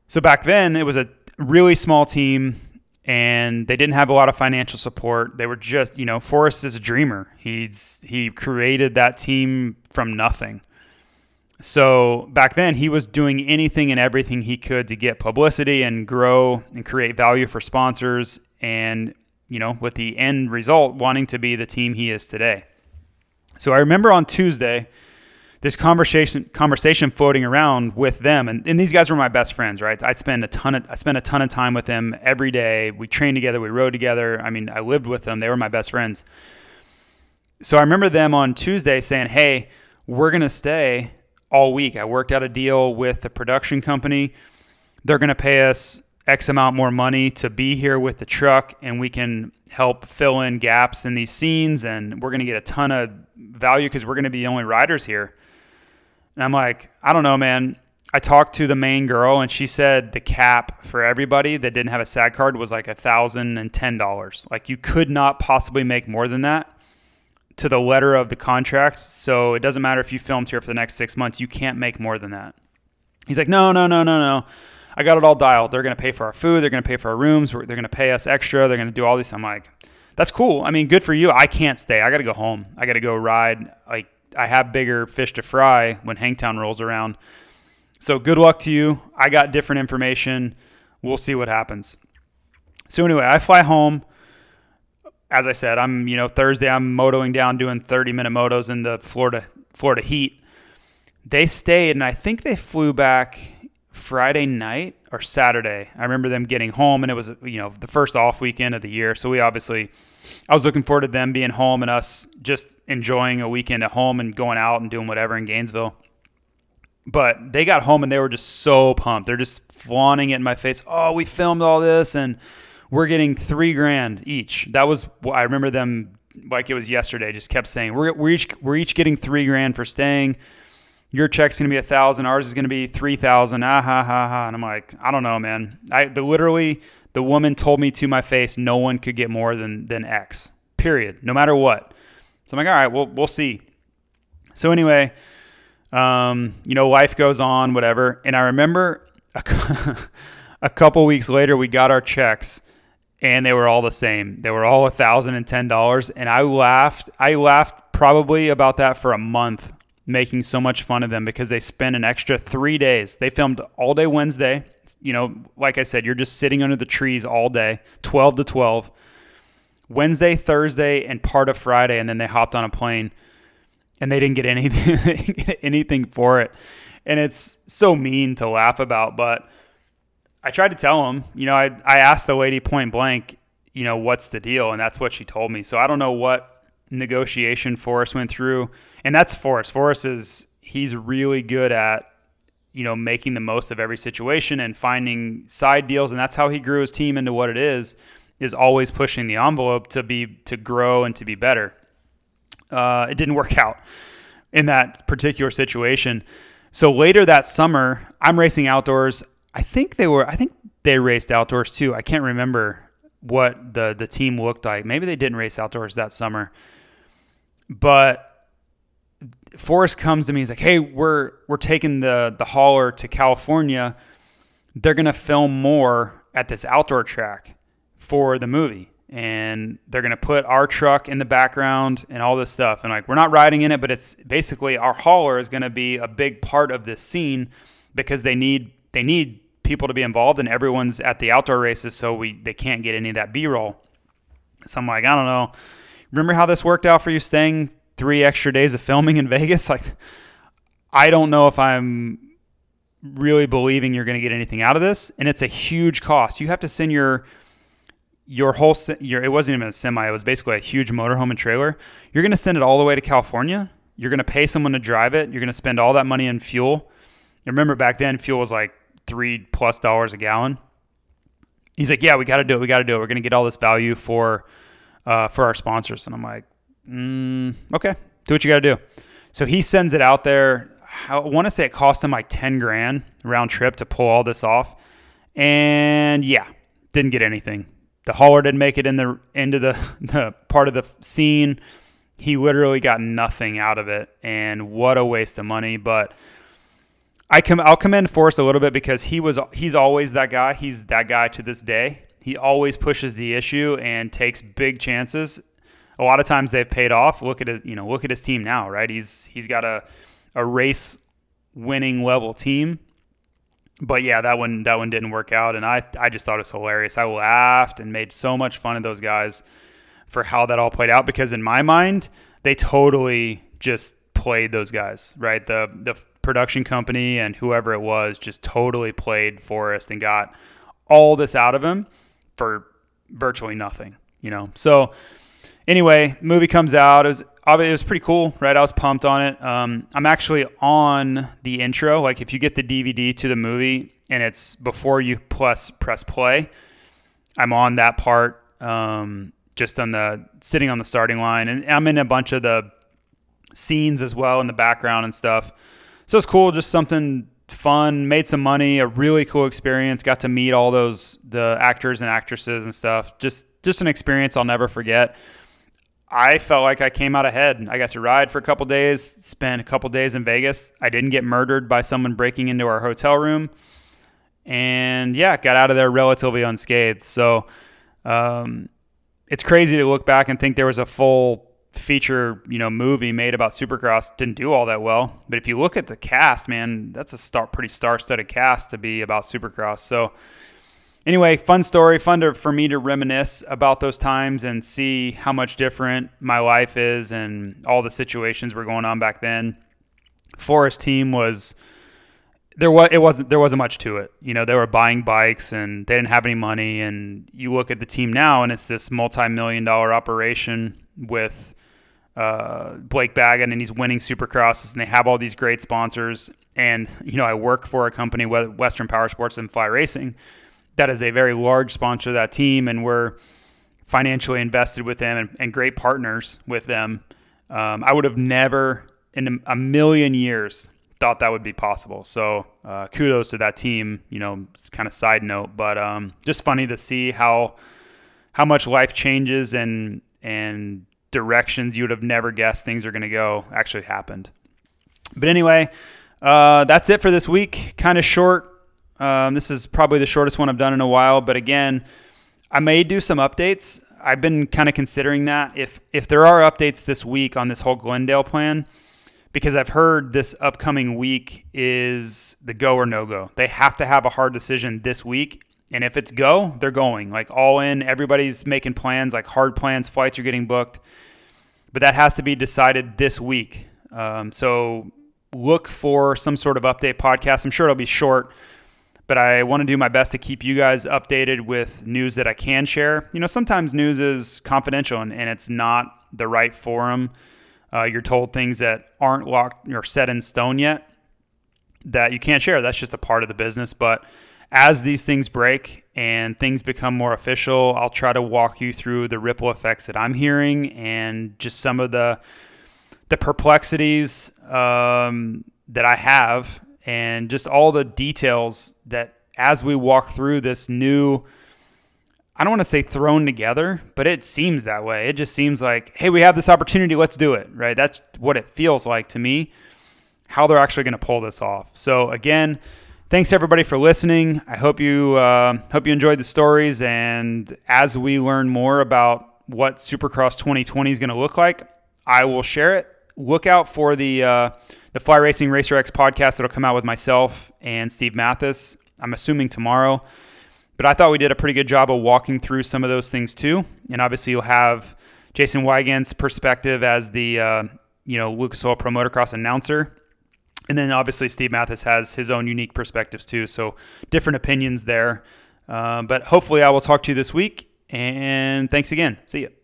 So back then, it was a really small team, and they didn't have a lot of financial support. They were just, you know, Forrest is a dreamer. He's he created that team from nothing. So back then, he was doing anything and everything he could to get publicity and grow and create value for sponsors, and you know, with the end result wanting to be the team he is today. So I remember on Tuesday this conversation conversation floating around with them. And, and these guys were my best friends right? I spend a ton of i spent a ton of time with them every day. We trained together. We rode together. I mean i lived with them. They were my best friends. So i remember them on tuesday saying hey we're going to stay all week i worked out a deal with the production company they're going to pay us x amount more money to be here with the truck and we can help fill in gaps in these scenes and we're going to get a ton of value because we're going to be the only riders here and I'm like, I don't know, man. I talked to the main girl and she said the cap for everybody that didn't have a SAG card was like a thousand and ten dollars. Like you could not possibly make more than that to the letter of the contract. So it doesn't matter if you filmed here for the next six months, you can't make more than that. He's like, no, no, no, no, no. I got it all dialed. They're going to pay for our food. They're going to pay for our rooms. They're going to pay us extra. They're going to do all these. I'm like, that's cool. I mean, good for you. I can't stay. I got to go home. I got to go ride. Like I have bigger fish to fry when Hangtown rolls around. So good luck to you. I got different information. We'll see what happens. So anyway, I fly home. As I said, I'm you know Thursday I'm motoing down doing 30 minute motos in the Florida Florida heat. They stayed and I think they flew back Friday night or Saturday. I remember them getting home and it was you know the first off weekend of the year. So we obviously I was looking forward to them being home and us just enjoying a weekend at home and going out and doing whatever in Gainesville. But they got home and they were just so pumped. They're just flaunting it in my face. Oh, we filmed all this and we're getting three grand each. That was I remember them like it was yesterday. Just kept saying we're we're each we're each getting three grand for staying. Your check's gonna be a thousand. Ours is gonna be three thousand. Ah ha ha ha. And I'm like, I don't know, man. I the literally the woman told me to my face no one could get more than than X. Period. No matter what. So I'm like, all right, well, we'll see. So anyway, um, you know, life goes on, whatever. And I remember a, a couple weeks later, we got our checks, and they were all the same. They were all a thousand and I laughed. I laughed probably about that for a month, making so much fun of them because they spent an extra three days. They filmed all day Wednesday you know, like I said, you're just sitting under the trees all day, 12 to 12. Wednesday, Thursday, and part of Friday, and then they hopped on a plane, and they didn't get anything anything for it. And it's so mean to laugh about, but I tried to tell him, You know, I I asked the lady point blank, you know, what's the deal, and that's what she told me. So I don't know what negotiation Forrest went through, and that's Forrest. Forrest is he's really good at you know, making the most of every situation and finding side deals. And that's how he grew his team into what it is, is always pushing the envelope to be, to grow and to be better. Uh, it didn't work out in that particular situation. So later that summer, I'm racing outdoors. I think they were, I think they raced outdoors too. I can't remember what the, the team looked like. Maybe they didn't race outdoors that summer. But Forrest comes to me. He's like, "Hey, we're we're taking the the hauler to California. They're gonna film more at this outdoor track for the movie, and they're gonna put our truck in the background and all this stuff. And like, we're not riding in it, but it's basically our hauler is gonna be a big part of this scene because they need they need people to be involved, and everyone's at the outdoor races, so we they can't get any of that B roll. So I'm like, I don't know. Remember how this worked out for you staying three extra days of filming in Vegas? Like, I don't know if I'm really believing you're going to get anything out of this, and it's a huge cost. You have to send your your whole your it wasn't even a semi; it was basically a huge motorhome and trailer. You're going to send it all the way to California. You're going to pay someone to drive it. You're going to spend all that money in fuel. remember back then, fuel was like three plus dollars a gallon. He's like, "Yeah, we got to do it. We got to do it. We're going to get all this value for uh, for our sponsors." And I'm like, mm, "Okay, do what you got to do." So he sends it out there. I want to say it cost him like 10 grand round trip to pull all this off. And yeah, didn't get anything. The hauler didn't make it in the into the, the part of the scene. He literally got nothing out of it. And what a waste of money. But I come I'll commend Forrest a little bit because he was he's always that guy. He's that guy to this day. He always pushes the issue and takes big chances. A lot of times they've paid off. Look at his you know, look at his team now, right? He's he's got a a race winning level team. But yeah, that one that one didn't work out, and I I just thought it was hilarious. I laughed and made so much fun of those guys for how that all played out because in my mind they totally just played those guys right. The the production company and whoever it was just totally played Forrest and got all this out of him for virtually nothing. You know, so anyway, movie comes out. It was it was pretty cool, right? I was pumped on it. Um, I'm actually on the intro. Like if you get the DVD to the movie and it's before you plus press play, I'm on that part. Um, just on the sitting on the starting line, and I'm in a bunch of the scenes as well in the background and stuff. So it's cool, just something fun. Made some money, a really cool experience. Got to meet all those the actors and actresses and stuff. Just just an experience I'll never forget. I felt like I came out ahead. I got to ride for a couple days, spent a couple days in Vegas. I didn't get murdered by someone breaking into our hotel room. And yeah, got out of there relatively unscathed. So um, it's crazy to look back and think there was a full feature, you know, movie made about Supercross. Didn't do all that well. But if you look at the cast, man, that's a star, pretty star-studded cast to be about Supercross. So anyway, fun story, fun to, for me to reminisce about those times and see how much different my life is and all the situations were going on back then. Forrest team was there was it wasn't there wasn't much to it. You know, they were buying bikes and they didn't have any money. And you look at the team now, and it's this multi-million dollar operation with uh, Blake Baggett and he's winning Supercrosses, and they have all these great sponsors. And you know, I work for a company, Western Power Sports and Fly Racing, that is a very large sponsor of that team, and we're financially invested with them and, and great partners with them. Um, I would have never in a million years thought that would be possible. So uh, kudos to that team. You know, it's kind of side note, but um, just funny to see how how much life changes and and directions you would have never guessed things are going to go actually happened. But anyway, uh, that's it for this week. Kind of short, um, this is probably the shortest one I've done in a while, but again, I may do some updates. I've been kind of considering that if if there are updates this week on this whole Glendale plan, because I've heard this upcoming week is the go or no go. They have to have a hard decision this week, and if it's go, they're going like all in. Everybody's making plans, like hard plans. Flights are getting booked, but that has to be decided this week. Um, so look for some sort of update podcast. I'm sure it'll be short but I want to do my best to keep you guys updated with news that I can share. You know, sometimes news is confidential and, and it's not the right forum. Uh, you're told things that aren't locked or set in stone yet that you can't share. That's just a part of the business. But as these things break and things become more official, I'll try to walk you through the ripple effects that I'm hearing and just some of the the perplexities um, that I have and just all the details that as we walk through this new I don't want to say thrown together, but it seems that way. It just seems like, hey, we have this opportunity, let's do it, right? That's what it feels like to me, how they're actually going to pull this off. So again, thanks everybody for listening. I hope you uh, hope you enjoyed the stories, and as we learn more about what Supercross 2020 is going to look like, I will share it. Look out for the uh, the Fly Racing Racer X podcast that'll come out with myself and Steve Matthes. I'm assuming tomorrow. but I thought we did a pretty good job of walking through some of those things too. And obviously, you'll have Jason Weigandt's perspective as the uh, you know Lucas Oil Pro Motocross announcer. And then obviously Steve Matthes has his own unique perspectives too. So different opinions there. Uh, but hopefully I will talk to you this week. And thanks again. See you.